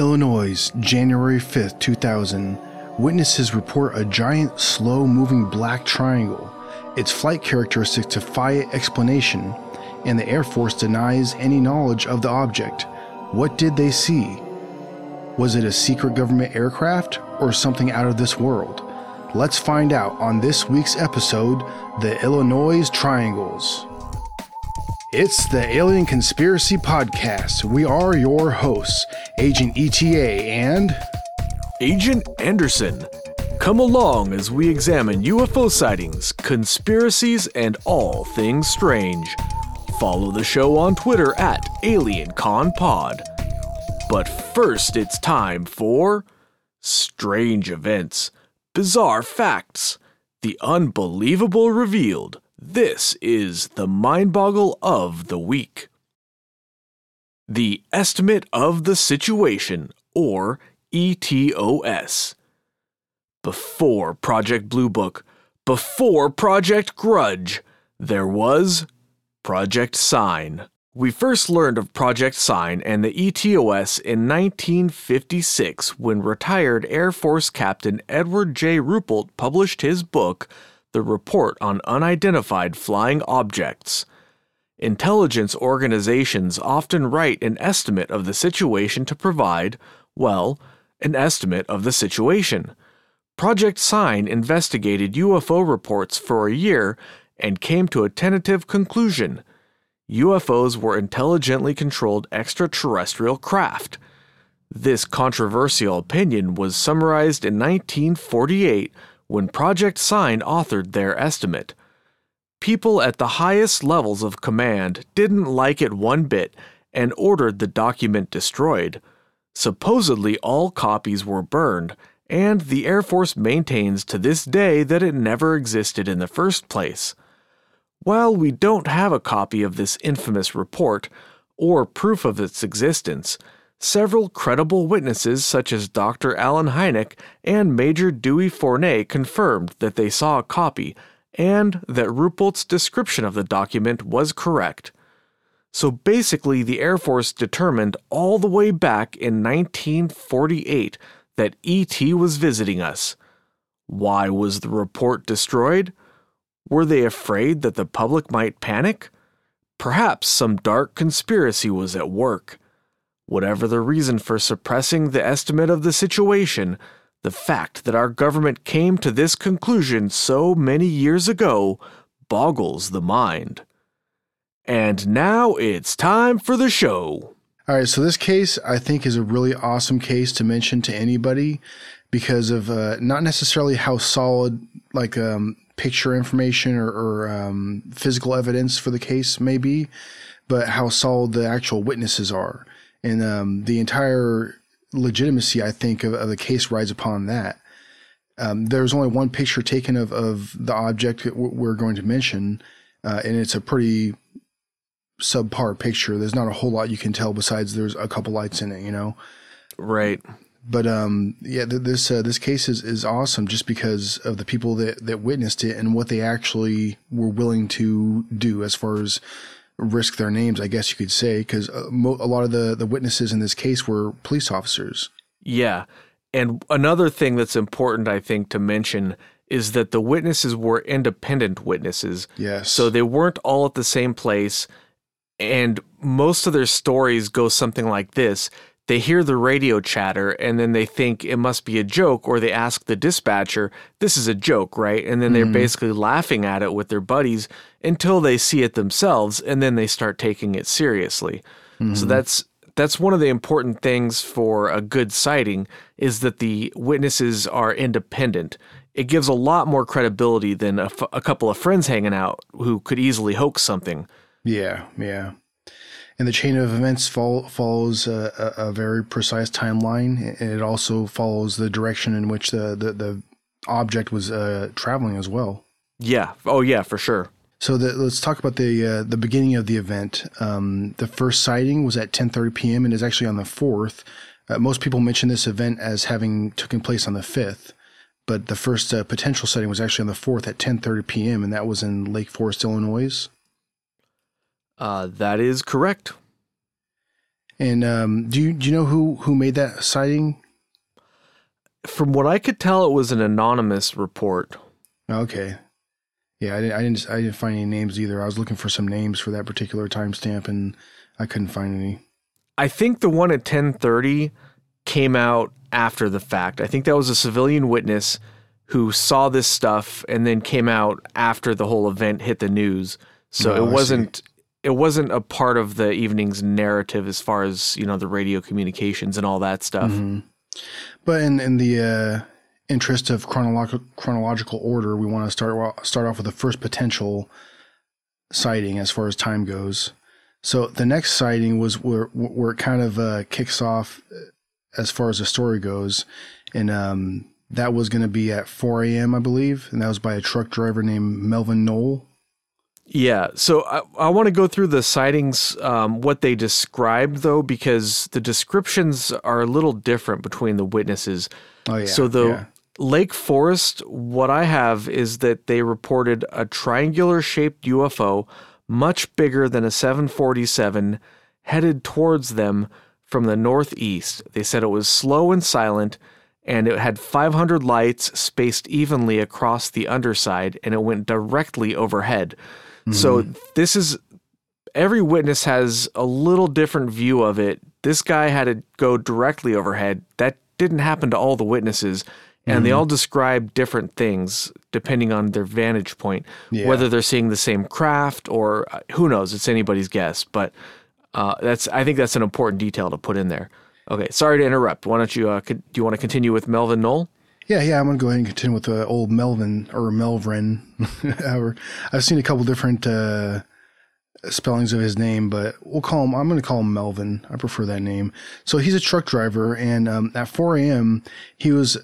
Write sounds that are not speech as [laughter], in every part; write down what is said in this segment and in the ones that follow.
Illinois, January 5th, 2000. Witnesses report a giant, slow moving black triangle. Its flight characteristics defy explanation, and the Air Force denies any knowledge of the object. What did they see? Was it a secret government aircraft or something out of this world? Let's find out on this week's episode The Illinois Triangles. It's the Alien Conspiracy Podcast. We are your hosts, Agent ETA and Agent Anderson. Come along as we examine UFO sightings, conspiracies, and all things strange. Follow the show on Twitter at AlienConPod. But first, it's time for strange events, bizarre facts, the unbelievable revealed. This is the mind boggle of the week. The estimate of the situation, or ETOS. Before Project Blue Book, before Project Grudge, there was Project Sign. We first learned of Project Sign and the ETOS in 1956 when retired Air Force Captain Edward J. Ruppelt published his book, The Report on Unidentified Flying Objects. Intelligence organizations often write an estimate of the situation to provide, well, an estimate of the situation. Project Sign investigated UFO reports for a year and came to a tentative conclusion. UFOs were intelligently controlled extraterrestrial craft. This controversial opinion was summarized in 1948 when Project Sign authored their estimate. People at the highest levels of command didn't like it one bit and ordered the document destroyed. Supposedly, all copies were burned, and the Air Force maintains to this day that it never existed in the first place. While we don't have a copy of this infamous report, or proof of its existence, several credible witnesses, such as Dr. Allen Hynek and Major Dewey Fournet, confirmed that they saw a copy and that Ruppelt's description of the document was correct. So basically, the Air Force determined all the way back in 1948 that ET was visiting us. Why was the report destroyed? Were they afraid that the public might panic? Perhaps some dark conspiracy was at work. Whatever the reason for suppressing the estimate of the situation, the fact that our government came to this conclusion so many years ago boggles the mind. And now it's time for the show. All right, so this case I think is a really awesome case to mention to anybody because of uh, not necessarily how solid like um, picture information or, or um, physical evidence for the case may be, but how solid the actual witnesses are, and um, the entire legitimacy I think of, of the case rides upon that. Um, there's only one picture taken of, of the object that we're going to mention, uh, and it's a pretty subpar picture. There's not a whole lot you can tell besides there's a couple lights in it, you know. Right. But um, yeah, th- this uh, this case is, is awesome just because of the people that, that witnessed it and what they actually were willing to do as far as risk their names, I guess you could say, because uh, mo- a lot of the, the witnesses in this case were police officers. Yeah. And another thing that's important, I think, to mention is that the witnesses were independent witnesses. Yes. So they weren't all at the same place and most of their stories go something like this they hear the radio chatter and then they think it must be a joke or they ask the dispatcher this is a joke right and then they're mm-hmm. basically laughing at it with their buddies until they see it themselves and then they start taking it seriously mm-hmm. so that's that's one of the important things for a good sighting is that the witnesses are independent it gives a lot more credibility than a, f- a couple of friends hanging out who could easily hoax something yeah, yeah. And the chain of events follow, follows a, a, very precise timeline, it also follows the direction in which the the, the object was uh, traveling as well. Yeah. Oh, yeah, for sure. So the, let's talk about the uh, the beginning of the event. Um, the first sighting was at 10:30 p.m. and is actually on the fourth. Uh, most people mention this event as having taken place on the fifth, but the first uh, potential sighting was actually on the fourth at 10:30 p.m. and that was in Lake Forest, Illinois. Uh, that is correct. And um, do you do you know who who made that sighting? From what I could tell, it was an anonymous report. Okay. Yeah, I didn't, I didn't I didn't find any names either. I was looking for some names for that particular timestamp and I couldn't find any. I think the one at 10:30 came out after the fact. I think that was a civilian witness who saw this stuff and then came out after the whole event hit the news. So Oh, it wasn't it wasn't a part of the evening's narrative as far as, you know, the radio communications and all that stuff. Mhm. But in in the uh, interest of chronological chronological order, we want to start start off with the first potential sighting as far as time goes. So the next sighting was where where it kind of uh, kicks off uh, as far as the story goes, and um, that was going to be at 4 a.m. I believe, and that was by a truck driver named Melvin Knoll. Yeah. So I, I want to go through the sightings, um, what they described, though, because the descriptions are a little different between the witnesses. Oh yeah. so the yeah. Lake Forest, what I have is that they reported a triangular shaped UFO, much bigger than a 747, headed towards them from the northeast. They said it was slow and silent, and it had 500 lights spaced evenly across the underside, and it went directly overhead. So this is every witness has a little different view of it. This guy had it go directly overhead. That didn't happen to all the witnesses, and they all describe different things depending on their vantage point, Yeah. whether they're seeing the same craft or uh, who knows. It's anybody's guess, but uh, that's I think that's an important detail to put in there. Okay, sorry to interrupt. Why don't you uh, do you want to continue with Melvin Knoll? Yeah, yeah, I'm gonna go ahead and continue with the old Melvin or Melvin. [laughs] I've seen a couple different uh, spellings of his name, but we'll call him. I'm gonna call him Melvin. I prefer that name. So he's a truck driver, and um, at 4 a.m. he was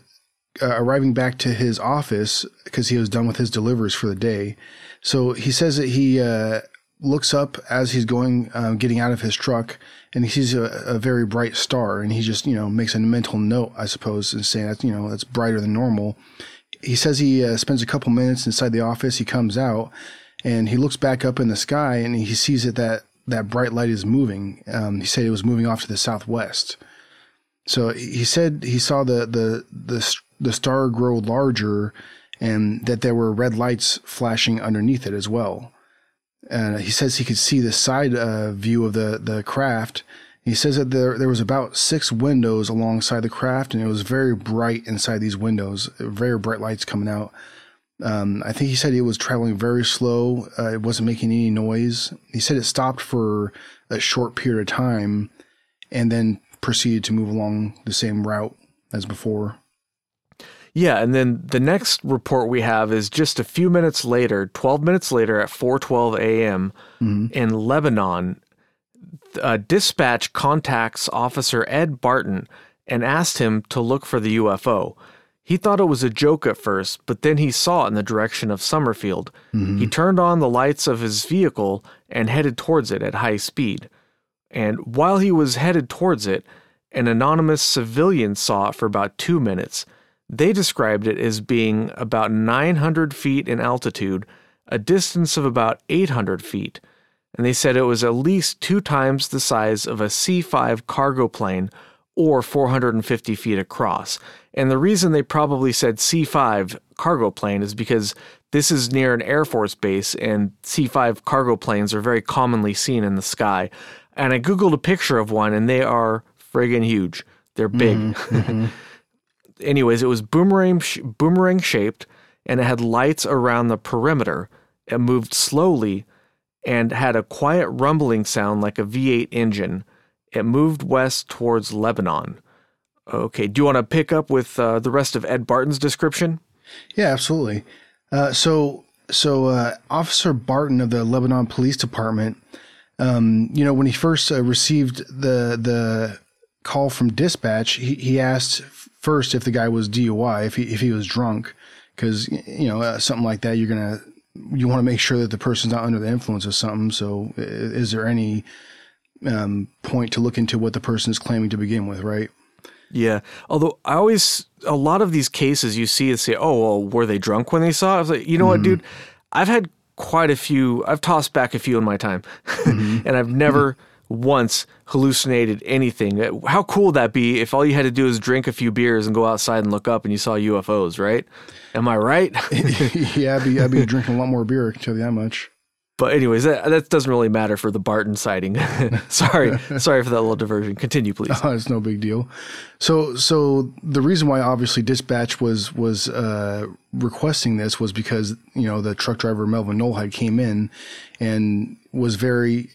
uh, arriving back to his office because he was done with his deliveries for the day. So he says that he uh, looks up as he's going, um, getting out of his truck, and he sees a, a very bright star, and he just, you know, makes a mental note, I suppose, and saying that, you know, that's brighter than normal. He says he uh, spends a couple minutes inside the office. He comes out, and he looks back up in the sky, and he sees that that, that bright light is moving. Um, he said it was moving off to the southwest. So he said he saw the the the the star grow larger, and that there were red lights flashing underneath it as well. And he says he could see the side uh, view of the the craft. He says that there there was about six windows alongside the craft, and it was very bright inside these windows. Very bright lights coming out. Um, I think he said it was traveling very slow. Uh, it wasn't making any noise. He said it stopped for a short period of time, and then proceeded to move along the same route as before. Yeah, and then the next report we have is just a few minutes later, 12 minutes later at 4:12 a.m. in Lebanon. Uh, dispatch contacts Officer Ed Barton and asked him to look for the UFO. He thought it was a joke at first, but then he saw it in the direction of Summerfield. He turned on the lights of his vehicle and headed towards it at high speed. And while he was headed towards it, an anonymous civilian saw it for about two minutes. They described it as being about 900 feet in altitude, a distance of about 800 feet. And they said it was at least two times the size of a C 5 cargo plane or 450 feet across. And the reason they probably said C 5 cargo plane is because this is near an Air Force base, and C 5 cargo planes are very commonly seen in the sky. And I Googled a picture of one, and they are friggin' huge. They're big. Mm-hmm. Mm-hmm. [laughs] Anyways, it was boomerang sh- boomerang shaped, and it had lights around the perimeter. It moved slowly and had a quiet rumbling sound like a V8 engine. It moved west towards Lebanon. Okay, do you want to pick up with uh, the rest of Ed Barton's description? Yeah, absolutely. Uh, so, so uh, Officer Barton of the Lebanon Police Department, um, you know, when he first uh, received the the call from dispatch, he, he asked first if the guy was DUI, if he if he was drunk, because you know uh, something like that, you're gonna you want to make sure that the person's not under the influence of something. So, is there any um, point to look into what the person is claiming to begin with, right? Yeah. Although I always, a lot of these cases you see, they say, oh, well, were they drunk when they saw it? I was like, you know what, dude? I've had quite a few, I've tossed back a few in my time, [laughs] and I've never once hallucinated anything. Uh, How cool would that be if all you had to do is drink a few beers and go outside and look up and you saw UFOs, right? Am I right? [laughs] yeah, I'd be, I'd be drinking a lot more beer. I can tell you that much. but anyways, that, that doesn't really matter for the Barton sighting. [laughs] sorry, [laughs] sorry for that little diversion. Continue, please. Oh, it's no big deal. So, so the reason why obviously dispatch was was uh, requesting this was because you know the truck driver Melvin Nolhide came in and was very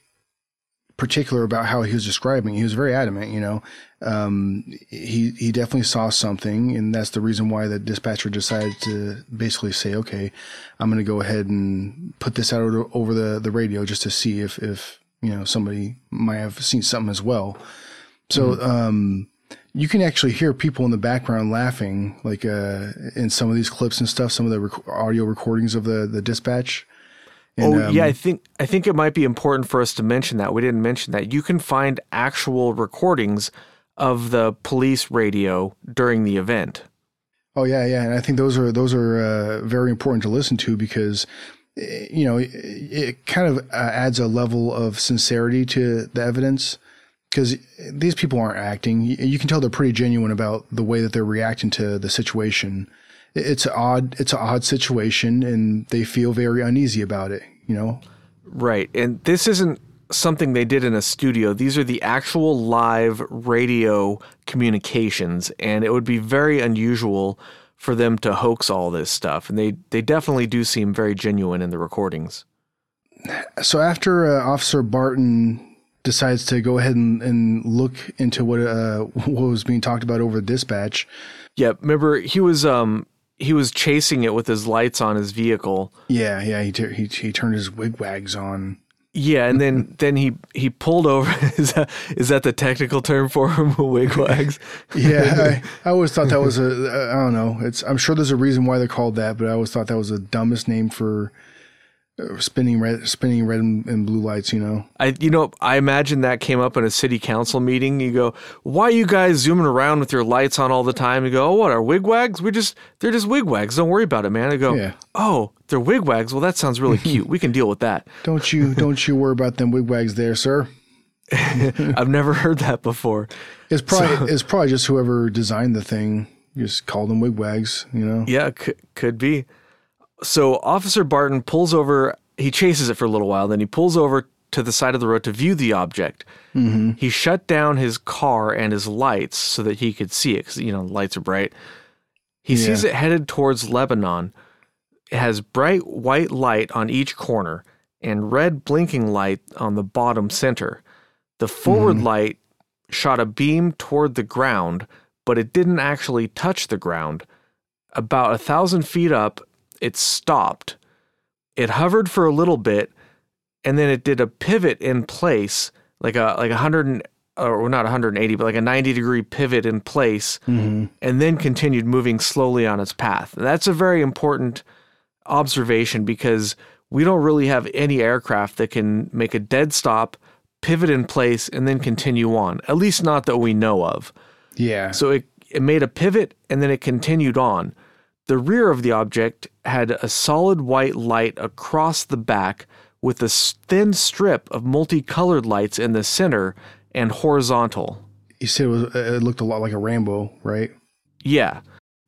particular about how he was describing. He was very adamant. You know, um, he he definitely saw something, and that's the reason why the dispatcher decided to basically say, "Okay, I'm going to go ahead and put this out over, the the radio just to see if if you know somebody might have seen something as well." So um, you can actually hear people in the background laughing, like uh, in some of these clips and stuff. Some of the rec- audio recordings of the the dispatch. And, oh um, yeah, I think I think it might be important for us to mention that we didn't mention that you can find actual recordings of the police radio during the event. Oh yeah, yeah, and I think those are those are uh, very important to listen to because eh, you know it, it kind of uh, adds a level of sincerity to the evidence because these people aren't acting. You, you can tell they're pretty genuine about the way that they're reacting to the situation. It's an odd, it's an odd situation, and they feel very uneasy about it. You know, Right. And this isn't something they did in a studio. These are the actual live radio communications and it would be very unusual for them to hoax all this stuff and they they definitely do seem very genuine in the recordings. so after uh, Officer Barton decides to go ahead and, and look into what uh, [laughs] what was being talked about over the dispatch, Yeah, remember he was um he was chasing it with his lights on his vehicle. Yeah, yeah, he t- he he turned his wigwags on. Yeah, and then [laughs] then he he pulled over. [laughs] is that is that the technical term for him? [laughs] Wigwags. Yeah, I, I always thought that was a I don't know. It's I'm sure there's a reason why they're called that, but I always thought that was the dumbest name for Uh, spinning red spinning red and, blue lights. You know. I you know I imagine that came up in a city council meeting. You go, why are you guys zooming around with your lights on all the time? You go, oh, what are wigwags? We just they're just wigwags. Don't worry about it, man. I go, Yeah. oh, they're wigwags. Well, that sounds really [laughs] cute. We can deal with that. Don't you don't you worry about them wigwags there, sir. [laughs] I've never heard that before. It's probably it's probably just whoever designed the thing just called them wigwags. You know. Yeah, c- could be. So Officer Barton pulls over. He chases it for a little while. Then he pulls over to the side of the road to view the object. Mm-hmm. He shut down his car and his lights so that he could see it because you know lights are bright. He sees it headed towards Lebanon. It has bright white light on each corner and red blinking light on the bottom center. The forward mm-hmm. light shot a beam toward the ground, but it didn't actually touch the ground. About a thousand feet up, it stopped. It hovered for a little bit, and then it did a pivot in place, like a like a hundred or not 180, but like a 90 degree pivot in place, mm-hmm. and then continued moving slowly on its path. And that's a very important observation because we don't really have any aircraft that can make a dead stop, pivot in place, and then continue on. At least not that we know of. Yeah. So it, it made a pivot and then it continued on. The rear of the object had a solid white light across the back with a thin strip of multicolored lights in the center and horizontal. you said it, was, uh, it looked a lot like a rainbow, right? Yeah.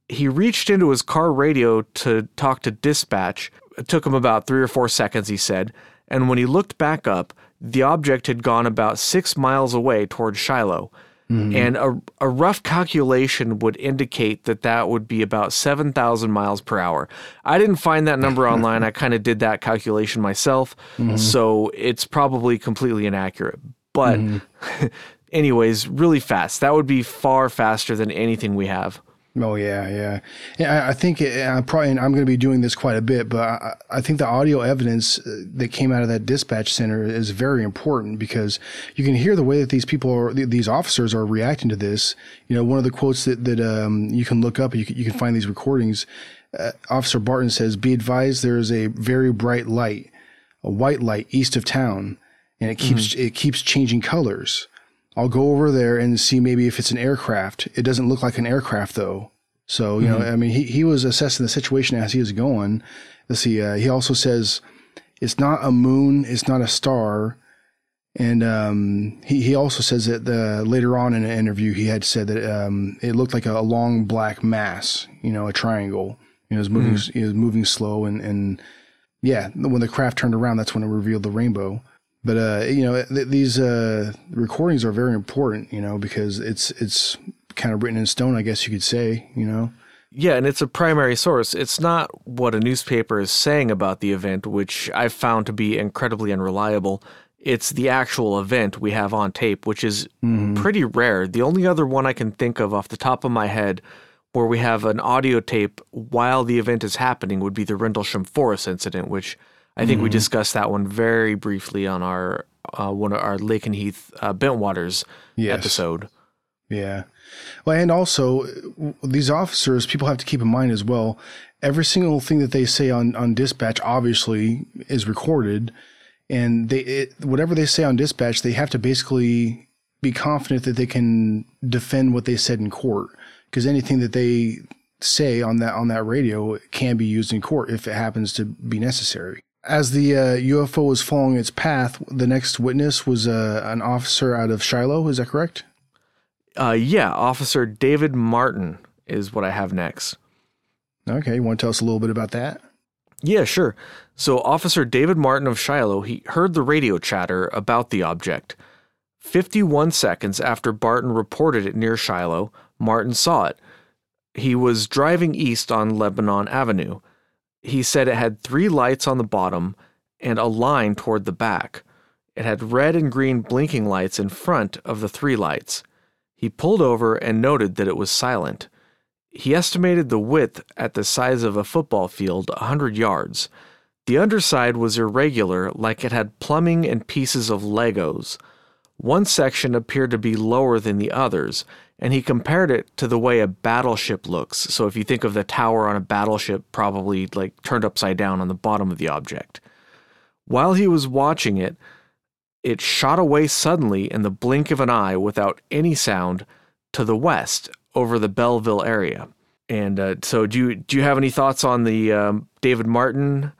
He reached into his car radio to talk to dispatch. It took him about three or four seconds, he said. And when he looked back up, the object had gone about six miles away toward Shiloh. Mm-hmm. And a, a rough calculation would indicate that that would be about 7,000 miles per hour. I didn't find that number [laughs] online. I kind of did that calculation myself. Mm-hmm. So it's probably completely inaccurate. But, mm-hmm. [laughs] anyways, really fast. That would be far faster than anything we have. Oh yeah, yeah. yeah I, I think it, I probably and I'm going to be doing this quite a bit, but I, I think the audio evidence uh, that came out of that dispatch center is very important because you can hear the way that these people are, th- these officers are reacting to this. You know, one of the quotes that that um, you can look up, you can, you can find these recordings. Uh, Officer Barton says, "Be advised, there is a very bright light, a white light east of town, and it keeps it keeps changing colors." I'll go over there and see maybe if it's an aircraft. It doesn't look like an aircraft though. So, you know, I mean, he, he was assessing the situation as he was going. Let's see. Uh, he also says it's not a moon. It's not a star. And um, he he also says that the, later on in an interview he had said that um, it looked like a, long black mass, you know, a triangle. You It was moving, mm. it was moving slow, and and yeah, when the craft turned around, that's when it revealed the rainbow. But uh, you know, th- these uh, recordings are very important, you know, because it's it's kind of written in stone, I guess you could say, you know. Yeah, and it's a primary source. It's not what a newspaper is saying about the event, which I've found to be incredibly unreliable. It's the actual event we have on tape, which is mm. pretty rare. The only other one I can think of off the top of my head where we have an audio tape while the event is happening would be the Rendlesham Forest incident, which I think mm. we mm-hmm. discussed that one very briefly on our uh, one of our Lakenheath uh, Bentwaters yes. episode. Yeah. Well, and also these officers, people have to keep in mind as well. Every single thing that they say on on dispatch obviously is recorded, and they it, whatever they say on dispatch, they have to basically be confident that they can defend what they said in court because anything that they say on that on that radio can be used in court if it happens to be necessary. As the uh, UFO was following its path, the next witness was uh, an officer out of Shiloh. Is that correct? Uh, yeah, Officer David Martin is what I have next. Okay, you want to tell us a little bit about that? Yeah, sure. So, Officer David Martin of Shiloh, he heard the radio chatter about the object. 51 seconds after Barton reported it near Shiloh, Martin saw it. He was driving east on Lebanon Avenue. He said it had three lights on the bottom and a line toward the back. It had red and green blinking lights in front of the three lights. He pulled over and noted that it was silent. He estimated the width at the size of a football field, a hundred yards. The underside was irregular, like it had plumbing and pieces of Legos. One section appeared to be lower than the others, and he compared it to the way a battleship looks. So if you think of the tower on a battleship, probably like turned upside down on the bottom of the object. While he was watching it, it shot away suddenly in the blink of an eye without any sound to the west over the Belleville area. And uh, so, do you do you have any thoughts on the um, David Martin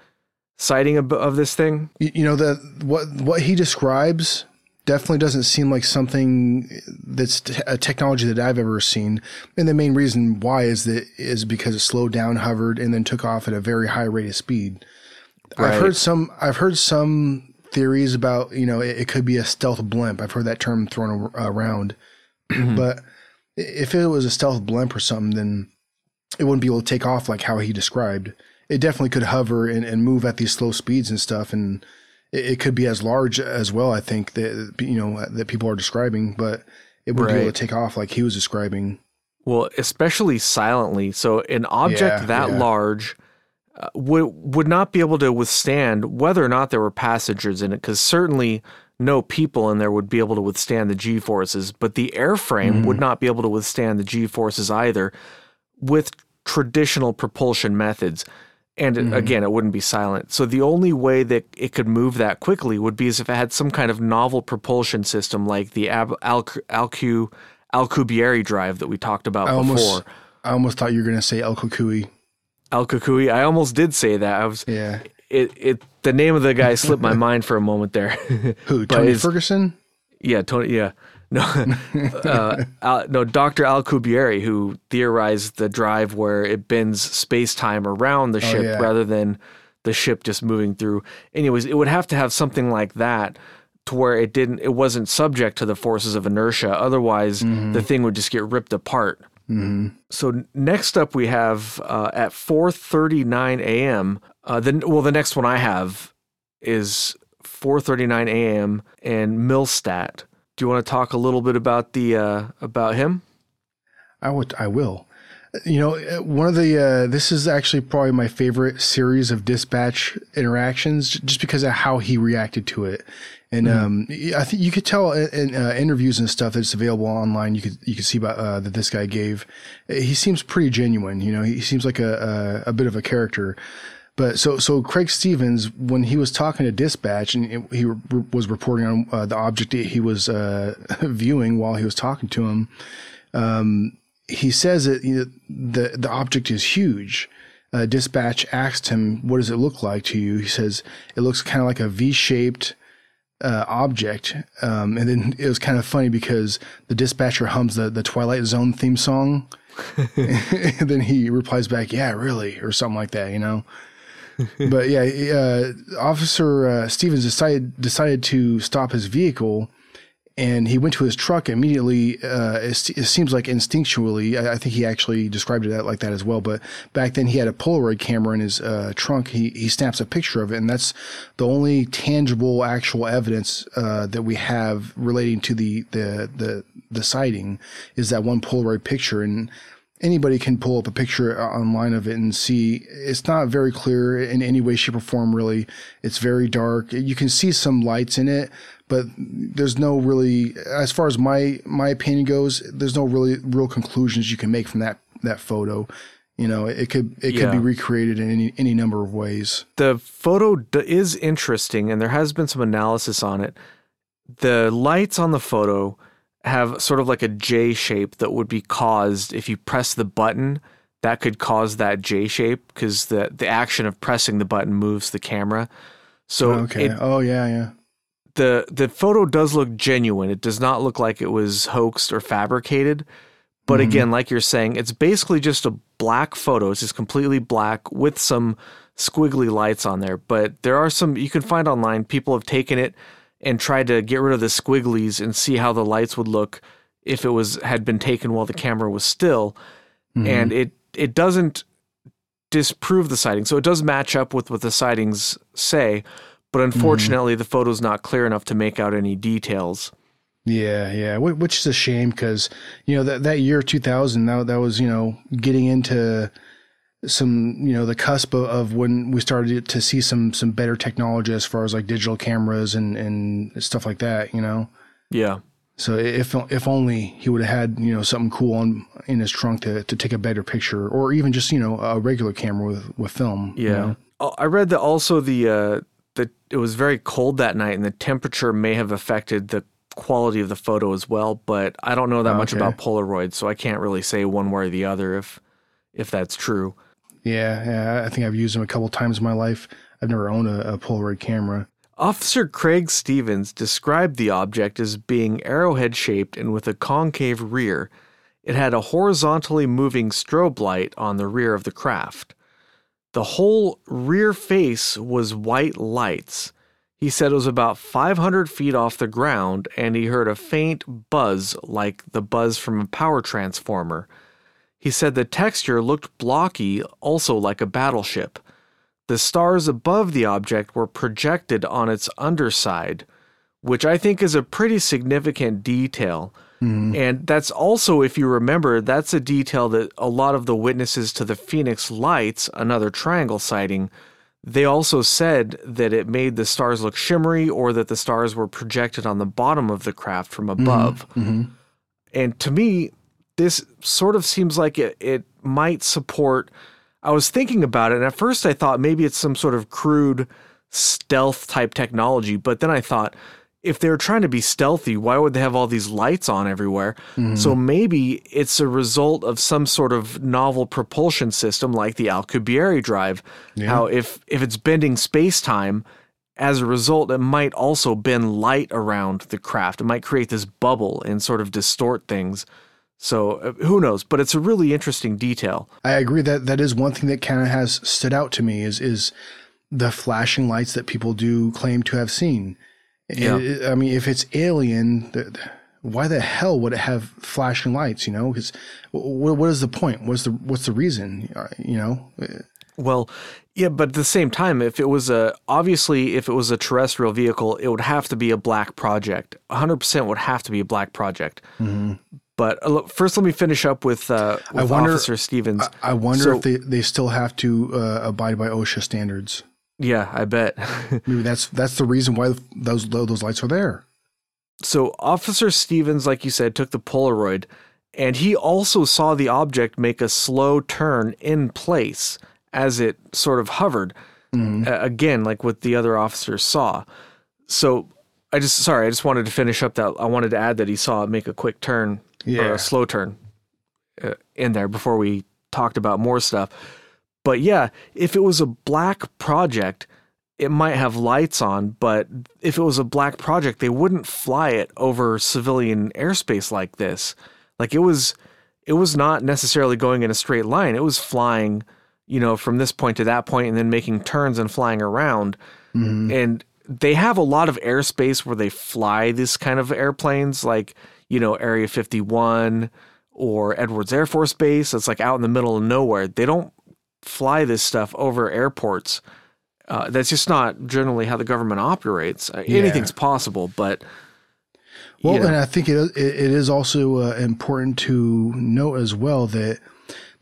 sighting of, of this thing? You know that what what he describes definitely doesn't seem like something that's a technology that I've ever seen. And the main reason why is that is because it slowed down, hovered, and then took off at a very high rate of speed. Right. I've heard some. I've heard some theories about you know it, it, could be a stealth blimp. I've heard that term thrown around, mm-hmm. but if it was a stealth blimp or something, then it wouldn't be able to take off like how he described. It definitely could hover and, and move at these slow speeds and stuff, and it, it could be as large as well. I think that you know that people are describing, but it would right. be able to take off like he was describing. Well, especially silently. So an object yeah, that yeah. large uh, would would not be able to withstand whether or not there were passengers in it, because certainly no people in there would be able to withstand the G forces, but the airframe mm would not be able to withstand the G forces either with traditional propulsion methods. And mm again, it wouldn't be silent. So the only way that it could move that quickly would be as if it had some kind of novel propulsion system like the Al- Al- Alcu Alcubierre drive that we talked about I before. Almost, I almost thought you were going to say El. Al Kukui. I almost did say that. I was yeah. It it the name of the guy slipped my [laughs] mind for a moment there. Who? [laughs] Tony Ferguson? Yeah, Tony. Yeah. No, [laughs] uh, Al, no, Dr. Alcubierre, who theorized the drive where it bends space time around the oh, ship oh, yeah. rather than the ship just moving through. Anyways, it would have to have something like that to where it didn't, it wasn't subject to the forces of inertia. Otherwise, mm-hmm. the thing would just get ripped apart. Mm-hmm. So next up, we have uh, at 4:39 a.m. Uh, then, well, the next one I have is 4:39 a.m. and Millstadt. Do you want to talk a little bit about the uh, about him? I would. I will. You know, one of the uh, this is actually probably my favorite series of dispatch interactions, just because of how he reacted to it. And mm-hmm. um, I think you could tell in, uh, interviews and stuff that's available online. You could you could see about uh, that this guy gave. He seems pretty genuine. You know, he seems like a, a, a bit of a character. But so so Craig Stevens, when he was talking to dispatch and he re- was reporting on uh, the object he was uh, [laughs] viewing while he was talking to him, um, he says that you know, the the object is huge. Uh, dispatch asked him, "What does it look like to you?" He says, "It looks kind of like a V-shaped." uh, object. Um, and then it was kind of funny because the dispatcher hums the, the Twilight Zone theme song. [laughs] [laughs] and then he replies back, yeah, really, or something like that, you know? [laughs] but yeah, uh, Officer uh, Stevens decided decided to stop his vehicle, and he went to his truck immediately. Uh, it, it, seems like instinctually. I, I, think he actually described it like that as well. But back then, he had a Polaroid camera in his uh, trunk. He he snaps a picture of it, and that's the only tangible, actual evidence uh, that we have relating to the the the the sighting is that one Polaroid picture and anybody can pull up a picture uh, online of it and see it's not very clear in any way, shape, or form, really. It's very dark. You can see some lights in it, but there's no really, as far as my, my opinion goes, there's no really real conclusions you can make from that, that photo. You know, it could it yeah. could be recreated in any any number of ways. The photo d- is interesting, and there has been some analysis on it. The lights on the photo have sort of like a J shape that would be caused if you press the button. That could cause that J shape because the the action of pressing the button moves the camera. So okay. It, oh yeah, yeah. The the photo does look genuine. It does not look like it was hoaxed or fabricated. But mm-hmm. again, like you're saying, it's basically just a black photo. It's just completely black with some squiggly lights on there. But there are some you can find online. People have taken it and tried to get rid of the squigglies and see how the lights would look if it was had been taken while the camera was still. Mm-hmm. And it it doesn't disprove the sighting. So it does match up with what the sightings say, but mm-hmm. unfortunately mm-hmm. the photo's not clear enough to make out any details. Yeah, yeah, which is a shame because you know that that year 2000 that that was you know getting into some you know the cusp of when we started to see some some better technology as far as like digital cameras and and stuff like that you know? Yeah. So if if only he would have had you know something cool on in his trunk to, to take a better picture or even just you know a regular camera with with film yeah. you know? Oh, i read that also the uh that it was very cold that night and the temperature may have affected the quality of the photo as well but i don't know that much about polaroid so i can't really say one way or the other if if that's true yeah, yeah. I think I've used them a couple times in my life. I've never owned a, a Polaroid camera. Officer Craig Stevens described the object as being arrowhead shaped and with a concave rear. It had a horizontally moving strobe light on the rear of the craft. The whole rear face was white lights. He said it was about 500 feet off the ground and he heard a faint buzz like the buzz from a power transformer. He said the texture looked blocky, also like a battleship. The stars above the object were projected on its underside, which I think is a pretty significant detail. Mm. And that's also, if you remember, that's a detail that a lot of the witnesses to the Phoenix Lights, another triangle sighting, they also said that it made the stars look shimmery or that the stars were projected on the bottom of the craft from above. Mm-hmm. Mm-hmm. And to me, this sort of seems like it, it might support. I was thinking about it, and at first I thought maybe it's some sort of crude stealth type technology, but then I thought if they're trying to be stealthy, why would they have all these lights on everywhere? Mm-hmm. So maybe it's a result of some sort of novel propulsion system like the Alcubierre drive. Yeah. How if if it's bending space time, as a result, it might also bend light around the craft. It might create this bubble and sort of distort things. So uh, who knows? But it's a really interesting detail. I agree that that is one thing that kind of has stood out to me is is the flashing lights that people do claim to have seen. Yeah. It, I mean, if it's alien, why the hell would it have flashing lights? You know, because what, what is the point? What's the what's the reason? Uh, you know. Well, yeah, but at the same time, if it was a obviously if it was a terrestrial vehicle, it would have to be a black project. 100% would have to be a black project. Mm-hmm. But uh, first, let me finish up with, uh, with I wonder, Officer Stevens. I, I wonder so, if they, they still have to uh, abide by OSHA standards. Yeah, I bet. [laughs] Maybe that's that's the reason why those those lights are there. So Officer Stevens, like you said, took the Polaroid, and he also saw the object make a slow turn in place as it sort of hovered. Mm-hmm. Uh, again, like what the other officers saw. So I just sorry, I just wanted to finish up that. I wanted to add that he saw it make a quick turn yeah. or a slow turn uh, in there before we talked about more stuff. But yeah, if it was a black project, it might have lights on, but if it was a black project, they wouldn't fly it over civilian airspace like this. Like it was it was not necessarily going in a straight line. It was flying, you know, from this point to that point and then making turns and flying around. Mm-hmm. And they have a lot of airspace where they fly this kind of airplanes like, you know, Area 51 or Edwards Air Force Base. That's like out in the middle of nowhere. They don't fly this stuff over airports. Uh, that's just not generally how the government operates. Uh, yeah. Anything's possible, but well, know. and I think it it is also uh, important to note as well that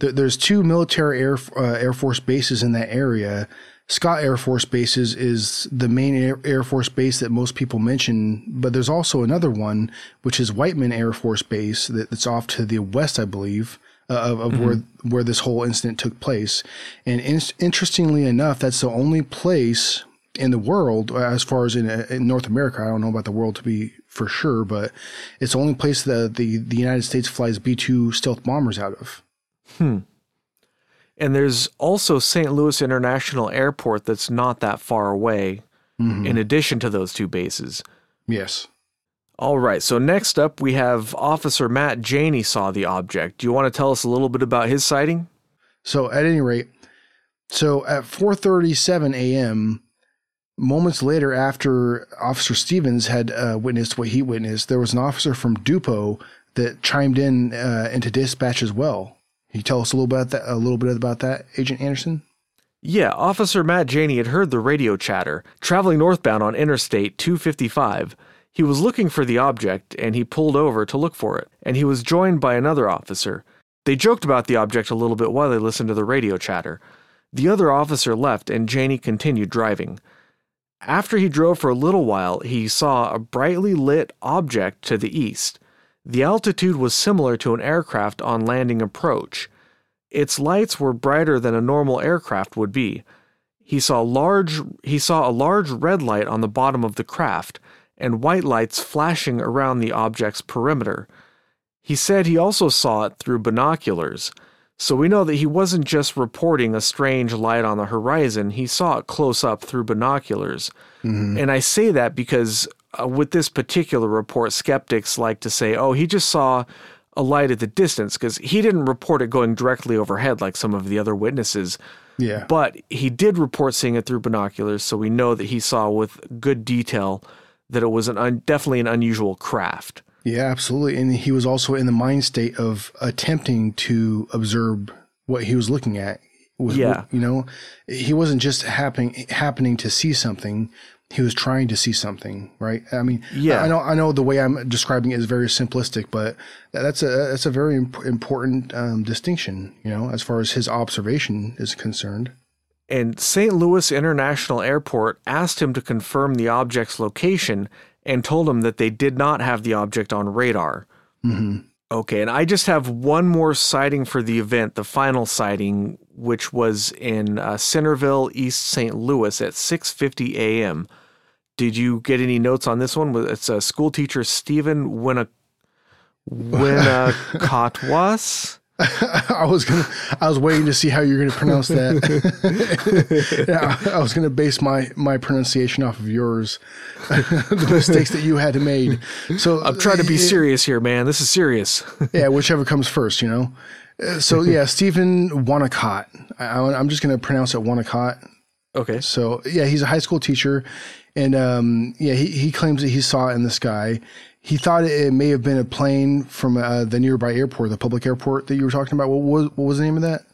th- there's two military air uh, air force bases in that area. Scott Air Force Base is, the main air, air, Force base that most people mention, but there's also another one, which is Whiteman Air Force Base that's off to the west, I believe uh, of, of mm-hmm. where where this whole incident took place. And in, interestingly enough, that's the only place in the world, as far as in, in, North America. I don't know about the world to be for sure, but it's the only place that the the United States flies B two stealth bombers out of. Hmm. And there's also St. Louis International Airport that's not that far away. Mm-hmm. In addition to those two bases. Yes. All right. So next up, we have Officer Matt Janey saw the object. Do you want to tell us a little bit about his sighting? So at any rate, so at 4:37 a.m., moments later after Officer Stevens had uh, witnessed what he witnessed, there was an officer from Dupo that chimed in uh, into dispatch as well. Can you tell us a little bit that, a little bit about that, Agent Anderson? Yeah, Officer Matt Janey had heard the radio chatter traveling northbound on Interstate 255. He was looking for the object, and he pulled over to look for it, and he was joined by another officer. They joked about the object a little bit while they listened to the radio chatter. The other officer left, and Janey continued driving. After he drove for a little while, he saw a brightly lit object to the east. The altitude was similar to an aircraft on landing approach. Its lights were brighter than a normal aircraft would be. He saw large he saw a large red light on the bottom of the craft and white lights flashing around the object's perimeter. He said he also saw it through binoculars, so we know that he wasn't just reporting a strange light on the horizon, he saw it close up through binoculars. Mm-hmm. And I say that because uh, with this particular report, skeptics like to say, oh, he just saw a light at the distance because he didn't report it going directly overhead like some of the other witnesses. Yeah. But he did report seeing it through binoculars, so we know that he saw with good detail that it was an un, definitely an unusual craft. Yeah, absolutely. And he was also in the mind state of attempting to observe what he was looking at. Was, yeah. You know, he wasn't just happening happening to see something. He was trying to see something, right? I mean, yeah. I know, I know the way I'm describing it is very simplistic, but that's a that's a very imp- important um, distinction, you know, as far as his observation is concerned and St. Louis International Airport asked him to confirm the object's location and told him that they did not have the object on radar. Mm-hmm. Okay, and I just have one more sighting for the event, the final sighting, which was in uh, Centerville, East St. Louis at 6:50 a.m. Did you get any notes on this one? It's a school teacher, Stephen Winna Winnacotwas. [laughs] I was gonna. I was waiting to see how you're gonna pronounce that. [laughs] yeah, I was gonna base my my pronunciation off of yours, [laughs] the mistakes that you had made. So I'm trying to be it, serious here, man. This is serious. yeah, whichever comes first, you know. Uh, so yeah, Stephen Wanacott. I, am just gonna pronounce it Wanacott. Okay. So yeah, he's a high school teacher, and um, yeah, he he claims that he saw it in the sky he thought it may have been a plane from uh, the nearby airport, the public airport that you were talking about. What was what was the name of that?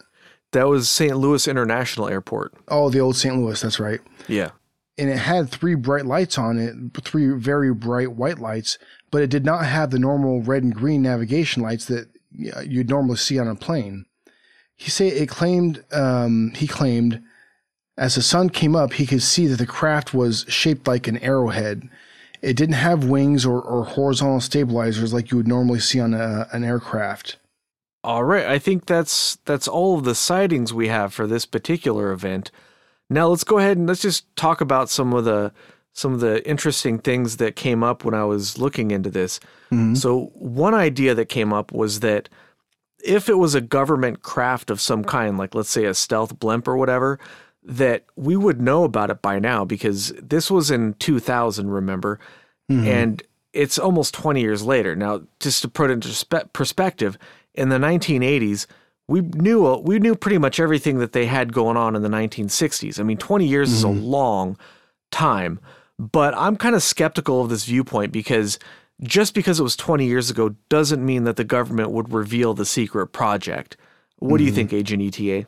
That was St. Louis International Airport. Oh, the old St. Louis. That's right. Yeah. And it had three bright lights on it, three very bright white lights, but it did not have the normal red and green navigation lights that you'd normally see on a plane. He said it claimed um, he claimed as the sun came up, he could see that the craft was shaped like an arrowhead it didn't have wings or, or horizontal stabilizers like you would normally see on a, an aircraft. All right, I think that's that's all of the sightings we have for this particular event. Now let's go ahead and let's just talk about some of the some of the interesting things that came up when I was looking into this. Mm-hmm. So one idea that came up was that if it was a government craft of some kind, like let's say a stealth blimp or whatever, that we would know about it by now because this was in 2000, remember? Hmm. And it's almost 20 years later. Now, just to put it into spe- perspective, in the 1980s, we knew we knew pretty much everything that they had going on in the 1960s. I mean, 20 years is a hmm. long time, but I'm kind of skeptical of this viewpoint because just because it was 20 years ago doesn't mean that the government would reveal the secret project. What do you hmm. think, Agent ETA?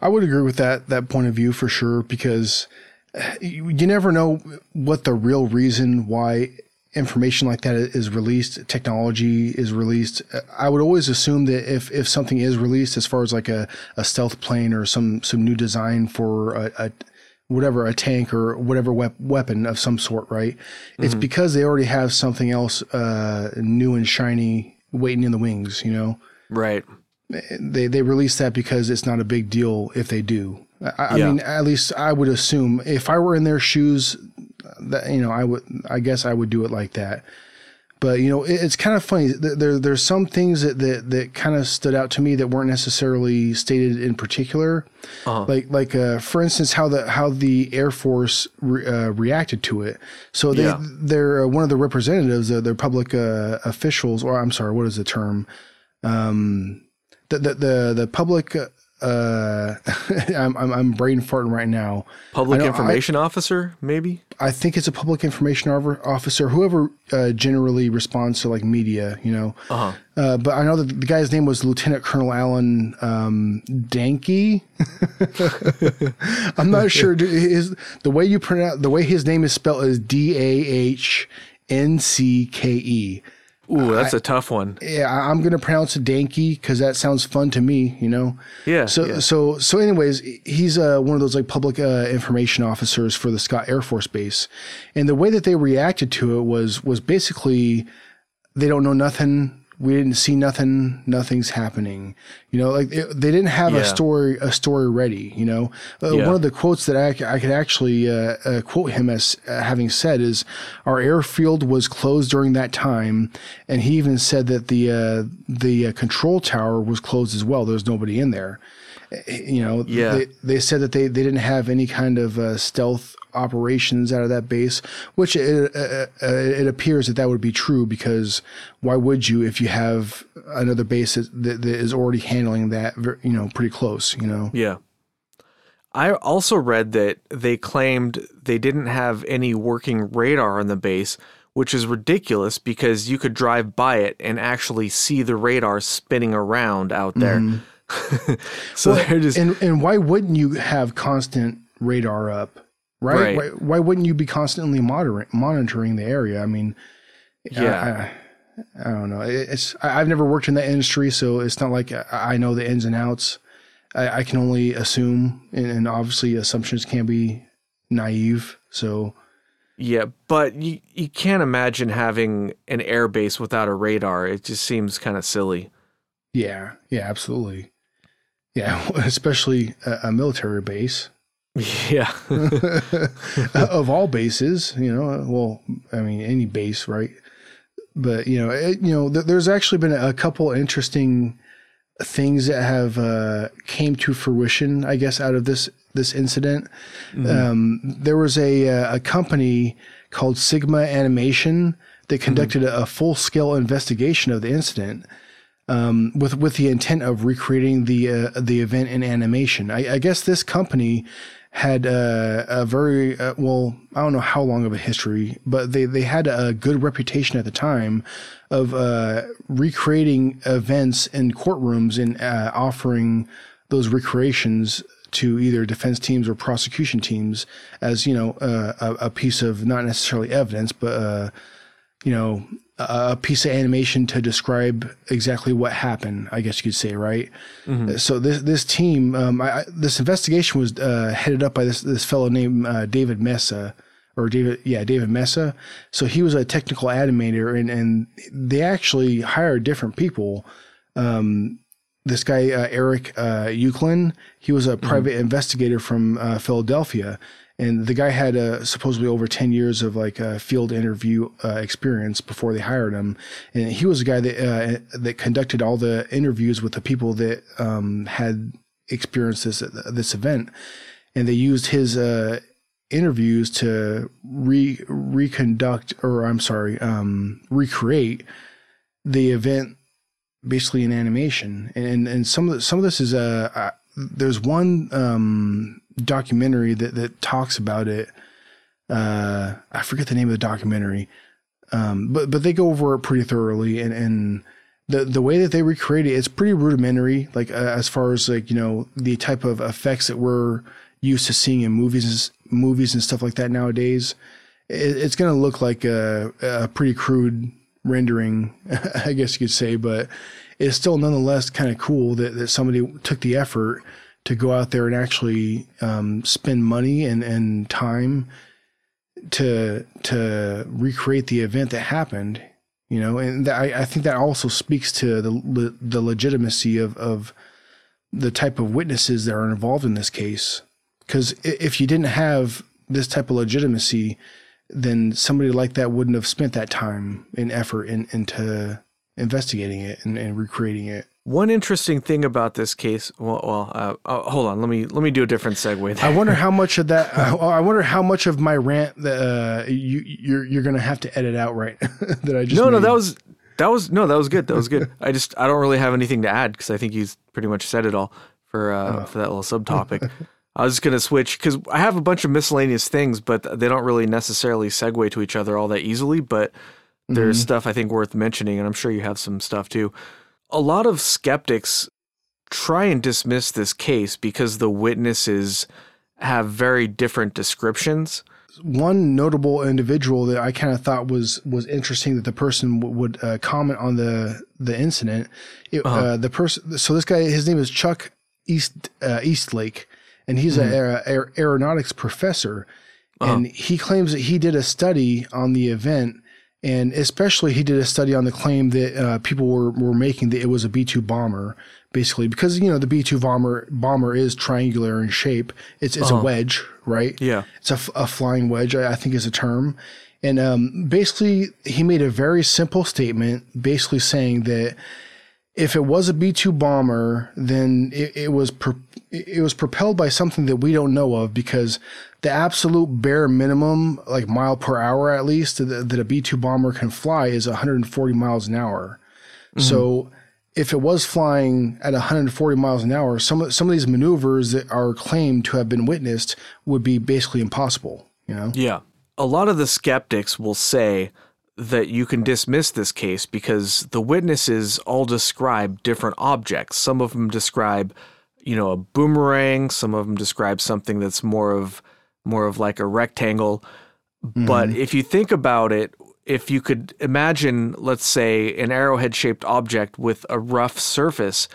I would agree with that that point of view for sure because uh, you, you never know what the real reason why information like that is released, technology is released. I would always assume that if, if something is released as far as like a, a stealth plane or some some new design for a, a whatever a tank or whatever wep- weapon of some sort, right? It's because they already have something else uh, new and shiny waiting in the wings, you know Right. They they release that because it's not a big deal if they do. I, I Yeah. mean, at least I would assume if I were in their shoes, that you know, I would. I guess I would do it like that. But you know, it, it's kind of funny. There, there there's some things that that, that kind of stood out to me that weren't necessarily stated in particular. Uh-huh. Like like uh, for instance, how the how the Air Force re, uh, reacted to it. So they Yeah. they're uh, one of the representatives, uh, they're public uh, officials, or I'm sorry, what is the term? Um, the the the, the public. Uh, [laughs] I'm, I'm I'm brain farting right now. Public I information officer, maybe? I think it's a public information officer, whoever uh, generally responds to like media, you know. Uh-huh. Uh, but I know that the guy's name was Lieutenant Colonel Alan um, Danke. [laughs] I'm not sure. His the way you pronounce the way his name is spelled is D A H N C K E. Ooh, that's a tough one. Yeah, I- I'm gonna pronounce it Danke because that sounds fun to me, you know. Yeah. So yeah. so so anyways, he's uh, one of those like public uh, information officers for the Scott Air Force Base, and the way that they reacted to it was was basically they don't know nothing. We didn't see nothing. Nothing's happening. You know, like it, they didn't have Yeah. a story a story ready. You know, uh, Yeah. one of the quotes that i, I could actually uh, uh, quote him as uh, having said is, "Our airfield was closed during that time," and he even said that the uh, the uh, control tower was closed as well. There was nobody in there you know, Yeah. they, they said that they, they didn't have any kind of uh, stealth operations out of that base, which it, uh, uh, it appears that that would be true because why would you if you have another base that, that, is already handling that, you know, pretty close, you know? Yeah. I also read that they claimed they didn't have any working radar on the base, which is ridiculous because you could drive by it and actually see the radar spinning around out there. [laughs] so they're just And, and why wouldn't you have constant radar up? Right? Right. Why, why wouldn't you be constantly monitoring monitoring the area? I mean, yeah. I, I don't know. It's I- I've never worked in that industry, so it's not like I I know the ins and outs. I, I can only assume, and, and obviously assumptions can be naive. So Yeah, but you you can't imagine having an air base without a radar. It just seems kind of silly. yeah, yeah, absolutely. Yeah, [laughs] especially a, a military base [laughs] Yeah. [laughs] of all bases. You know, well, I mean any base, right? But you know, it, you know, th- there's actually been a couple interesting things that have uh, came to fruition, I guess, out of this this incident. Um, there was a uh, a company called Sigma Animation that conducted a, a full scale investigation of the incident. Um, with with the intent of recreating the uh, the event in animation, I, I guess this company had a very uh, well, I don't know how long of a history, but they they had a good reputation at the time of uh, recreating events in courtrooms and uh, offering those recreations to either defense teams or prosecution teams as you know uh, a, a piece of not necessarily evidence, but uh, you know a piece of animation to describe exactly what happened. I guess you could say, right? So this this team, um, I, this investigation was uh, headed up by this this fellow named uh, David Mesa, or David, yeah, David Mesa. So he was a technical animator, and and they actually hired different people. Um, this guy uh, Eric uh, Euclid, he was a private investigator from uh, Philadelphia, and the guy had uh, supposedly over ten years of like uh, field interview uh, experience before they hired him, and he was the guy that uh, that conducted all the interviews with the people that um, had experienced this this event, and they used his uh, interviews to re reconduct or I'm sorry, um, recreate the event basically in animation. And and some of the, some of this is uh, uh there's one um, documentary that that talks about it. Uh, I forget the name of the documentary, um, but but they go over it pretty thoroughly and and the the way that they recreate it, it's pretty rudimentary. Like uh, as far as like you know the type of effects that we're used to seeing in movies movies and stuff like that nowadays. It, it's going to look like a, a pretty crude rendering, [laughs] I guess you could say, but it's still nonetheless kind of cool that, that somebody took the effort to go out there and actually um, spend money and, and time to to recreate the event that happened you know? And I, I think that also speaks to the the legitimacy of of the type of witnesses that are involved in this case. Because if you didn't have this type of legitimacy then somebody like that wouldn't have spent that time and effort in, into investigating it and, and recreating it one interesting thing about this case, well, well uh, uh, hold on, let me let me do a different segue. There. I wonder how much of that. [laughs] Uh, I wonder how much of my rant that uh, you you're you're gonna have to edit out, right? [laughs] that I just no made. no that was that was no that was good that was good. I just I don't really have anything to add because I think he's pretty much said it all for uh, oh. for that little subtopic. I was just gonna switch because I have a bunch of miscellaneous things, but they don't really necessarily segue to each other all that easily. But there's mm-hmm. stuff I think worth mentioning, and I'm sure you have some stuff too a lot of skeptics try and dismiss this case because the witnesses have very different descriptions. One notable individual that I kind of thought was was interesting that the person w- would uh, comment on the the incident. It, uh-huh. uh, the person, so this guy, his name is Chuck East uh, Eastlake, and he's mm-hmm. an aer- aeronautics professor, uh-huh. and he claims that he did a study on the event and especially he did a study on the claim that uh, people were, were making that it was a B-2 bomber, basically, because, you know, the B-2 bomber bomber is triangular in shape. It's, it's uh-huh. a wedge, right? Yeah. It's a, a flying wedge, I, I think is a term. And um, basically, he made a very simple statement, basically saying that if it was a B two bomber, then it, it was pro- it was propelled by something that we don't know of because the absolute bare minimum, like mile per hour at least, that, that a B two bomber can fly is 140 miles an hour. Mm-hmm. So if it was flying at 140 miles an hour, some some of these maneuvers that are claimed to have been witnessed would be basically impossible. You know? Yeah. A lot of the skeptics will say that you can dismiss this case because the witnesses all describe different objects. Some of them describe, you know, a boomerang. Some of them describe something that's more of more of like a rectangle. Mm-hmm. But if you think about it, if you could imagine, let's say, an arrowhead shaped object with a rough surface,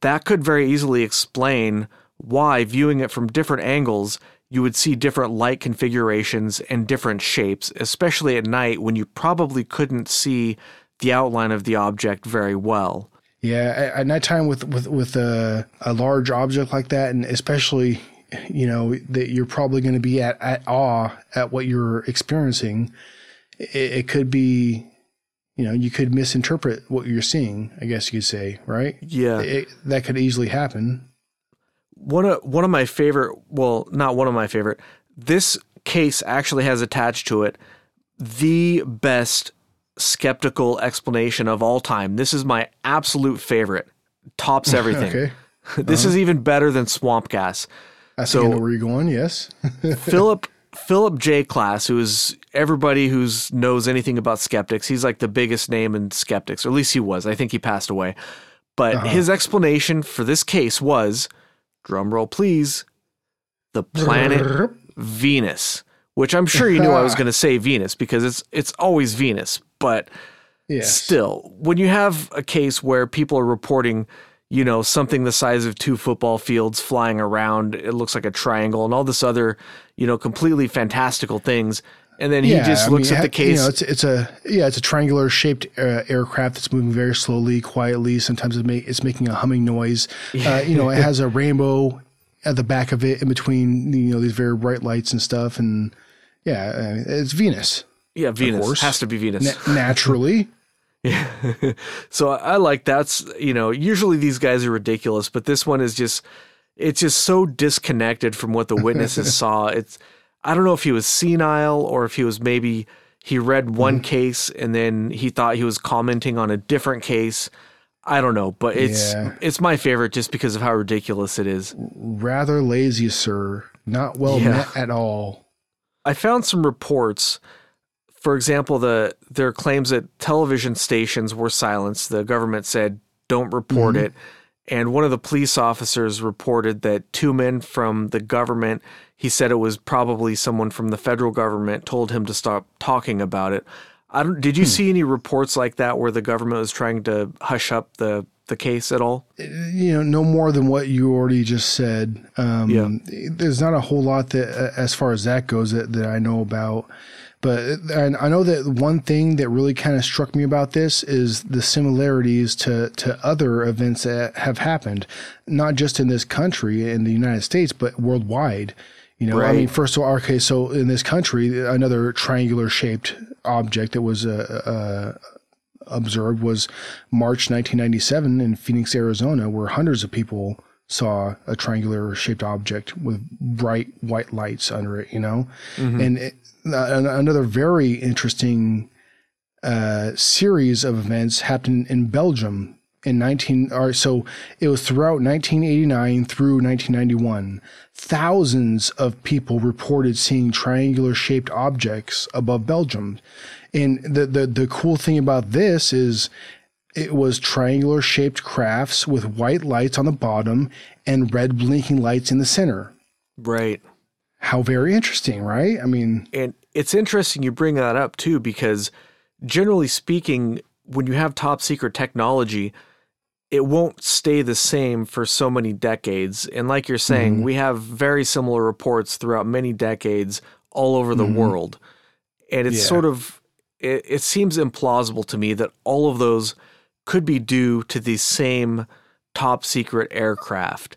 that could very easily explain why viewing it from different angles you would see different light configurations and different shapes, especially at night when you probably couldn't see the outline of the object very well. Yeah, at nighttime with with with a, a large object like that, and especially you know that you're probably going to be at, at awe at what you're experiencing. It, it could be, you know, you could misinterpret what you're seeing. I guess you could say, right? Yeah, it, that could easily happen one of one of my favorite well not one of my favorite this case actually has attached to it the best skeptical explanation of all time. This is my absolute favorite. Tops [laughs] everything. Okay. this uh-huh. is even better than swamp gas. I so I know where you're going yes. [laughs] Philip philip j. Klass who is everybody who knows anything about skeptics he's like the biggest name in skeptics or at least he was. I think he passed away. But uh-huh. his explanation for this case was drum roll please, the planet Venus, which I'm sure you knew I was going to say Venus because it's it's always Venus, but yes. still, when you have a case where people are reporting, you know, something the size of two football fields flying around, it looks like a triangle and all this other, you know, completely fantastical things, and then he yeah, just looks I mean, at the case. You know, it's it's a yeah, it's a triangular shaped uh, aircraft that's moving very slowly, quietly. Sometimes it make, it's making a humming noise. [laughs] Uh, you know, it has a rainbow at the back of it, in between you know these very bright lights and stuff. And yeah, it's Venus. Yeah, Venus has to be Venus Na- naturally. [laughs] Yeah. [laughs] so I like that's, you know, usually these guys are ridiculous, but this one is just it's just so disconnected from what the witnesses saw. It's I don't know if he was senile or if he was maybe he read one mm-hmm. case and then he thought he was commenting on a different case. I don't know, but it's yeah. it's my favorite just because of how ridiculous it is. Rather lazy, sir. Not well yeah. met at all. I found some reports. For example, the their claims that television stations were silenced. The government said don't report mm-hmm. it. And one of the police officers reported that two men from the government, he said it was probably someone from the federal government, told him to stop talking about it. I don't, did you hmm. see any reports like that where the government was trying to hush up the, the case at all? You know, no more than what you already just said. Um, yeah. There's not a whole lot that, as far as that goes, that, that I know about. But and I know that one thing that really kind of struck me about this is the similarities to, to other events that have happened, not just in this country, in the United States, but worldwide. You know, right. I mean, first of all, okay, so in this country, another triangular shaped object that was uh, uh, observed was March 1997 in Phoenix, Arizona, where hundreds of people saw a triangular shaped object with bright white lights under it, you know? Mm-hmm. And it, uh, another very interesting uh, series of events happened in Belgium in 19 or so it was throughout 1989 through 1991 thousands of people reported seeing triangular shaped objects above Belgium. And the, the the cool thing about this is it was triangular shaped crafts with white lights on the bottom and red blinking lights in the center. Right. How very interesting, right? I mean, and it's interesting you bring that up too, because generally speaking, when you have top secret technology, it won't stay the same for so many decades. And like you're saying, mm-hmm. we have very similar reports throughout many decades all over the mm-hmm. world. And it's yeah. sort of, it, it seems implausible to me that all of those could be due to the same top secret aircraft.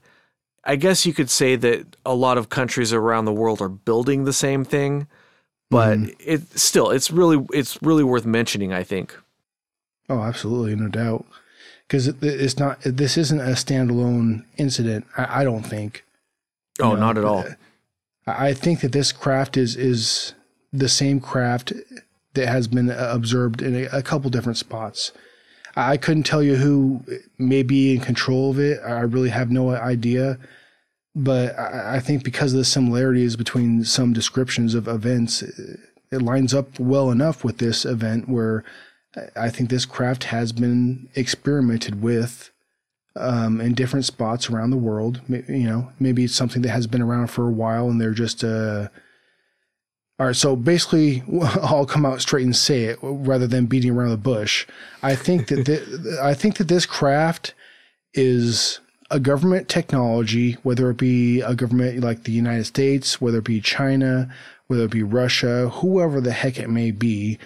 I guess you could say that a lot of countries around the world are building the same thing, but mm. it still it's really it's really worth mentioning. I think. Oh, absolutely, no doubt, because it, it's not this isn't a standalone incident. I, I don't think. Oh, know, not at all. I think that this craft is is the same craft that has been observed in a, a couple different spots. I couldn't tell you who may be in control of it. I really have no idea. But I think because of the similarities between some descriptions of events, it lines up well enough with this event where I think this craft has been experimented with um, in different spots around the world. You know, maybe it's something that has been around for a while and they're just uh, all right, so basically, [laughs] I'll come out straight and say it rather than beating around the bush. I think that [laughs] th- I think that this craft is a government technology, whether it be a government like the United States, whether it be China, whether it be Russia, whoever the heck it may be.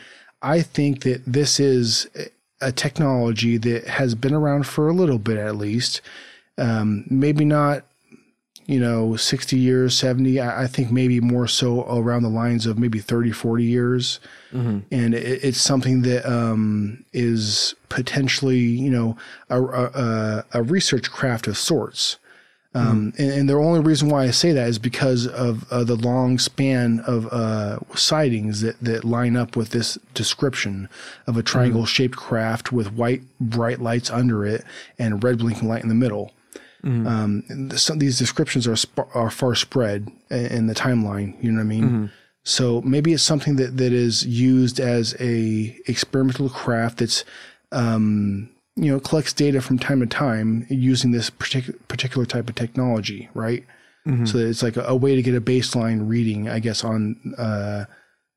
I think that this is a technology that has been around for a little bit at least. Um, maybe not you know, 60 years, 70, I, think maybe more so around the lines of maybe 30, 40 years. Mm-hmm. And it, it's something that um, is potentially, you know, a, a, a research craft of sorts. Um, mm-hmm. and, and, the only reason why I say that is because of uh, the long span of uh, sightings that, that line up with this description of a triangle shaped mm-hmm. craft with white bright lights under it and red blinking light in the middle. Mm-hmm. Um, some these descriptions are sp- are far spread in the timeline. You know what I mean? Mm-hmm. So maybe it's something that, that is used as a experimental craft that's um, you know collects data from time to time using this particular particular type of technology, right? Mm-hmm. So it's like a, a, way to get a baseline reading, I guess, on uh,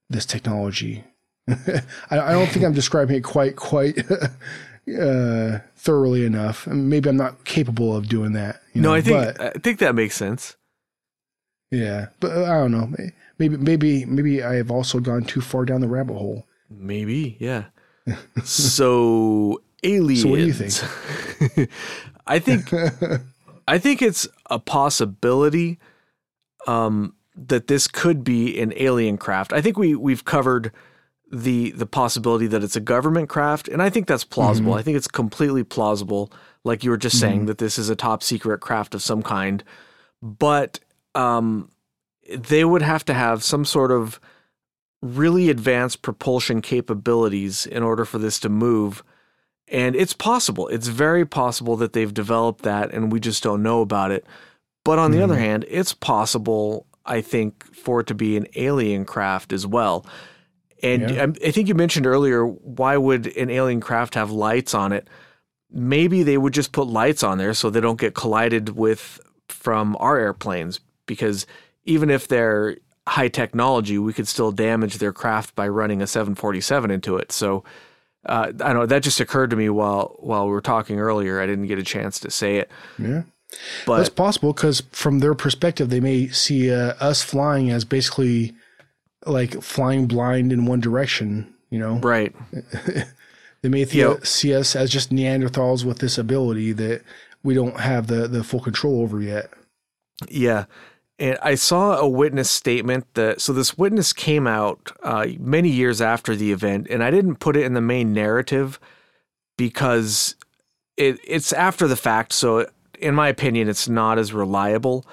this technology. [laughs] I, I, don't think I'm describing it quite quite [laughs] uh, thoroughly enough. Maybe I'm not capable of doing that. You know, no, I think but, I think that makes sense. Yeah, but uh, I don't know. Maybe maybe maybe I have also gone too far down the rabbit hole. Maybe, yeah. [laughs] so aliens. So what do you think? [laughs] I think [laughs] I think it's a possibility um, that this could be an alien craft. I think we we've covered the the possibility that it's a government craft, and I think that's plausible. I think it's completely plausible, like you were just saying, that this is a top secret craft of some kind. But um, they would have to have some sort of really advanced propulsion capabilities in order for this to move. And it's possible. It's very possible that they've developed that and we just don't know about it. But on the other hand, it's possible, I think, for it to be an alien craft as well. And Yeah. um, I think you mentioned earlier, why would an alien craft have lights on it? Maybe they would just put lights on there so they don't get collided with from our airplanes. Because even if they're high technology, we could still damage their craft by running a 747 into it. So uh, I know. That just occurred to me while while we were talking earlier. I didn't get a chance to say it, Yeah. but That's possible because from their perspective, they may see uh, us flying as basically like flying blind in one direction. You know, right. [laughs] they may th- Yeah. see us as just Neanderthals with this ability that we don't have the the full control over yet. Yeah. And I saw a witness statement that so this witness came out uh, many years after the event, and I didn't put it in the main narrative because it it's after the fact. So in my opinion, it's not as reliable.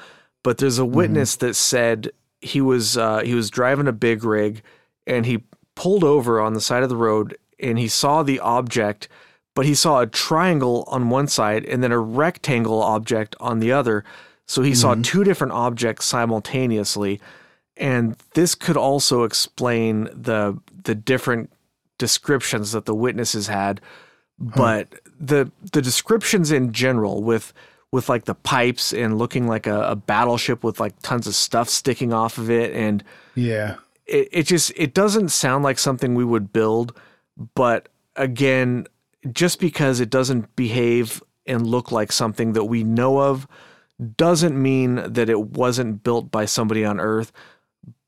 But there's a witness that said he was uh, he was driving a big rig and he pulled over on the side of the road and he saw the object, but he saw a triangle on one side and then a rectangle object on the other. So he saw mm-hmm. two different objects simultaneously. And this could also explain the the different descriptions that the witnesses had. But the the descriptions in general with with like the pipes and looking like a, a battleship with like tons of stuff sticking off of it and Yeah. it, it just it doesn't sound like something we would build but again just because it doesn't behave and look like something that we know of doesn't mean that it wasn't built by somebody on earth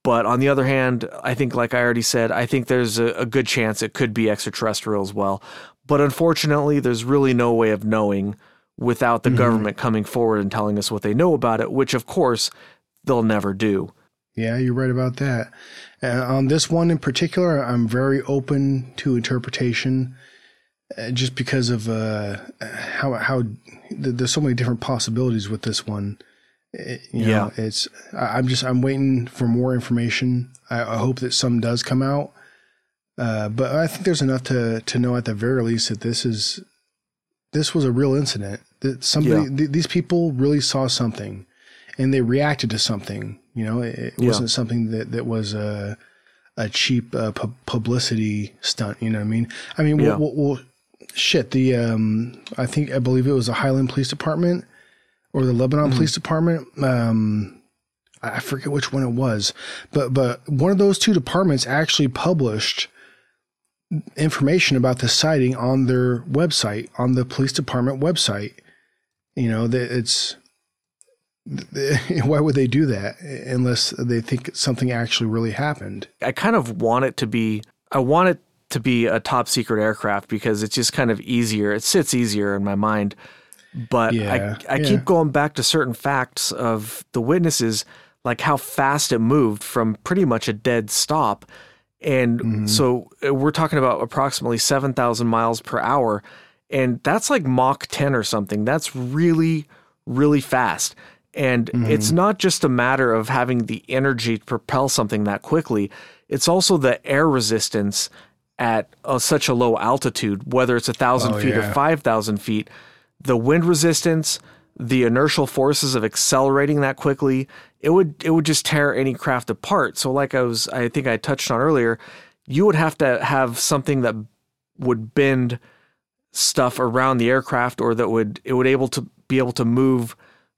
but on the other hand i think like i already said i think there's a, a good chance it could be extraterrestrial as well. But unfortunately there's really no way of knowing without the government coming forward and telling us what they know about it which of course they'll never do. Yeah, you're right about that. Uh, on this one in particular, I'm very open to interpretation, uh, just because of uh, how how there's so many different possibilities with this one. It- you know, it's I'm just I'm waiting for more information. I, I hope that some does come out, uh, but I think there's enough to to know at the very least that this is this was a real incident. That somebody Yeah. th- these people really saw something, and they reacted to something. You know, it, it Yeah. wasn't something that that was a a cheap uh, pu- publicity stunt. You know what I mean? I mean, Yeah. well, well, well, shit. The um, I think I believe it was the Highland Police Department or the Lebanon Police Department. Um, I I forget which one it was, but but one of those two departments actually published information about the sighting on their website, on the police department website. You know that it's [laughs] why would they do that unless they think something actually really happened? I kind of want it to be I want it to be a top secret aircraft because it's just kind of easier. It sits easier in my mind. But Yeah, I I yeah. keep going back to certain facts of the witnesses like how fast it moved from pretty much a dead stop. And Mm-hmm. so uh, we're talking about approximately 7,000 miles per hour and that's like Mach 10 or something. That's really really fast. And Mm-hmm. it's not just a matter of having the energy to propel something that quickly, it's also the air resistance at uh, such a low altitude, whether it's a thousand Oh, feet or 5,000 feet. The wind resistance, the inertial forces of accelerating that quickly, it would it would just tear any craft apart. So like I was I think I touched on earlier, you would have to have something that would bend stuff around the aircraft or that would it would able to be able to move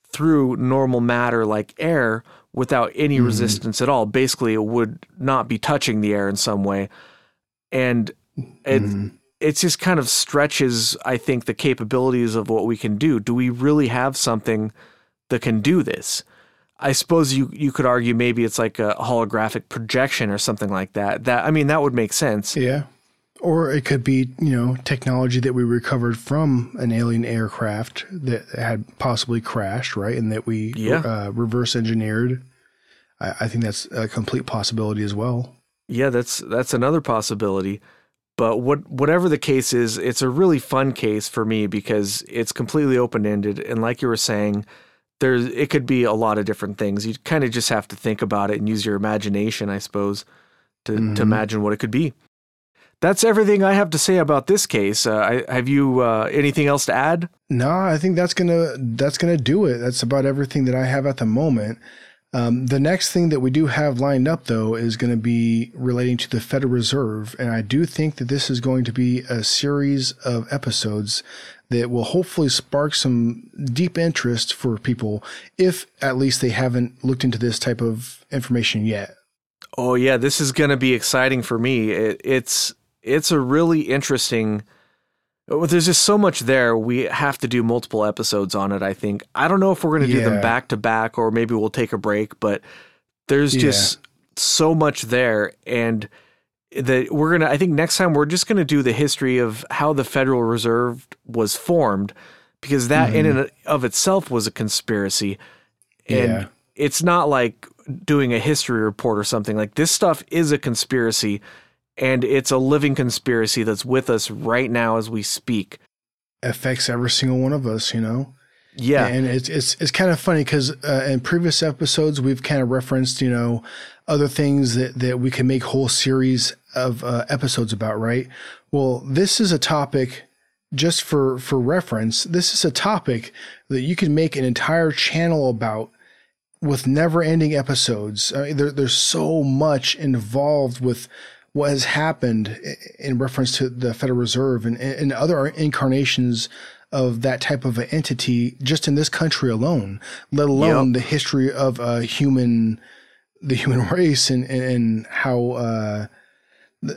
through normal matter like air without any resistance at all. Basically, it would not be touching the air in some way. And it it just kind of stretches, I think, the capabilities of what we can do. Do we really have something that can do this? I suppose you you could argue maybe it's like a holographic projection or something like that. That I mean that would make sense. Yeah. Or it could be, you know, technology that we recovered from an alien aircraft that had possibly crashed, right? And that we Yeah. uh, reverse engineered. I, I think that's a complete possibility as well. Yeah, that's that's another possibility. But what whatever the case is, it's a really fun case for me because it's completely open ended, and like you were saying, there's it could be a lot of different things. You kind of just have to think about it and use your imagination, I suppose, to Mhm. to imagine what it could be. That's everything I have to say about this case. Uh, I, have you uh, anything else to add? No, I think that's gonna that's gonna do it. That's about everything that I have at the moment. Um, the next thing that we do have lined up, though, is going to be relating to the Federal Reserve, and I do think that this is going to be a series of episodes that will hopefully spark some deep interest for people, if at least they haven't looked into this type of information yet. Oh yeah, this is going to be exciting for me. It, it's it's a really interesting. Well, There's just so much there. We have to do multiple episodes on it. I think. I don't know if we're going to do them back to back or maybe we'll take a break. But there's Yeah. just so much there, and that we're gonna. I think next time we're just going to do the history of how the Federal Reserve was formed, because that in mm-hmm. and of itself was a conspiracy, and Yeah. it's not like doing a history report or something. Like this stuff is a conspiracy, and it's a living conspiracy that's with us right now as we speak. Affects every single one of us, you know. Yeah, and it's it's it's kind of funny because uh, in previous episodes we've kind of referenced you know other things that that we can make whole series of uh, episodes about, right? Well, this is a topic just for for reference. This is a topic that you can make an entire channel about with never-ending episodes. I mean, there, there's so much involved with what has happened in reference to the Federal Reserve and, and other incarnations of that type of an entity just in this country alone, let alone the history of uh, human, the human [laughs] race and, and, and how, uh,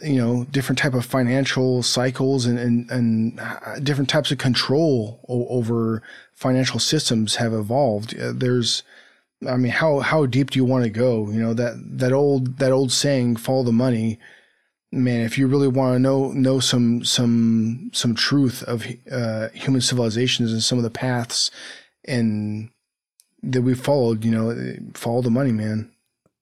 you know, different type of financial cycles and, and, and uh, different types of control o- over financial systems have evolved. Uh, there's, I mean, how, how deep do you want to go? You know, that, that old, that old saying, follow the money man, if you really want to know know some some some truth of uh, human civilizations and some of the paths and that we followed, you know, follow the money, man.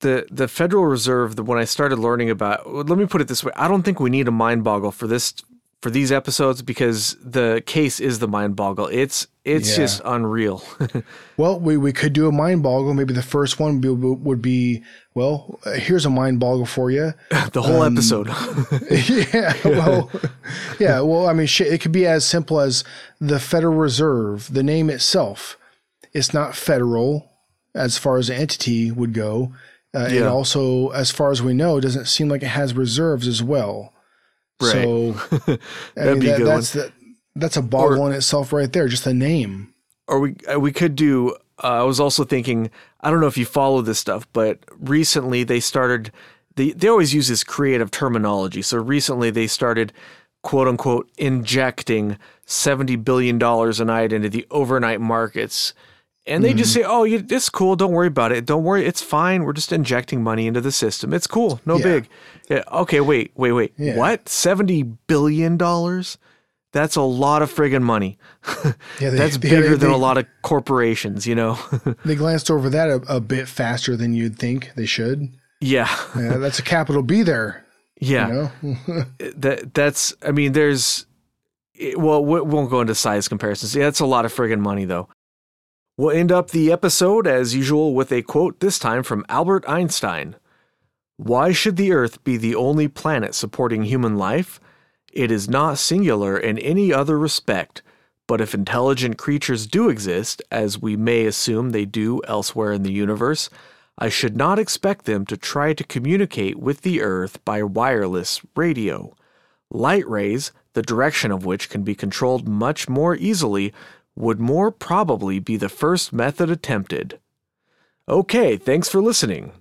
the the Federal Reserve. The, when I started learning about, let me put it this way: I don't think we need a mind boggle for this for these episodes because the case is the mind boggle. It's it's Yeah. just unreal. [laughs] Well, we, we could do a mind boggle. Maybe the first one would be, would be well, here's a mind boggle for you. [laughs] the whole Um, episode. [laughs] yeah, well, yeah, well, I mean, shit, it could be as simple as the Federal Reserve, the name itself. It's not federal as far as the entity would go. Uh, And Yeah. also, as far as we know, doesn't seem like it has reserves as well. Right. So, [laughs] I That'd mean, be that, good that's the, that's a boggle in itself right there, just a name. or we uh, we could do. Uh, I was also thinking. I don't know if you follow this stuff, but recently they started. They they always use this creative terminology. So recently they started, quote unquote, injecting seventy billion dollars a night into the overnight markets. And they Mm-hmm. just say, "Oh, you, it's cool. Don't worry about it. Don't worry. It's fine. We're just injecting money into the system. It's cool. No Yeah. big." Yeah, okay, wait, wait, wait. Yeah. What? Seventy billion dollars? That's a lot of friggin' money. Yeah, they- [laughs] That's [laughs] they- bigger than they- a lot of corporations, you know? [laughs] They glanced over that a, a bit faster than you'd think they should. yeah. Yeah, that's a capital B there. Yeah. You know? That that's I mean there's it- well we won't go into size comparisons. Yeah, that's a lot of friggin' money though. We'll end up the episode as usual with a quote this time from Albert Einstein. Why should the earth be the only planet supporting human life? It is not singular in any other respect. But if intelligent creatures do exist, as we may assume they do elsewhere in the universe, I should not expect them to try to communicate with the Earth by wireless radio. Light rays, the direction of which can be controlled much more easily, would more probably be the first method attempted. Okay, thanks for listening.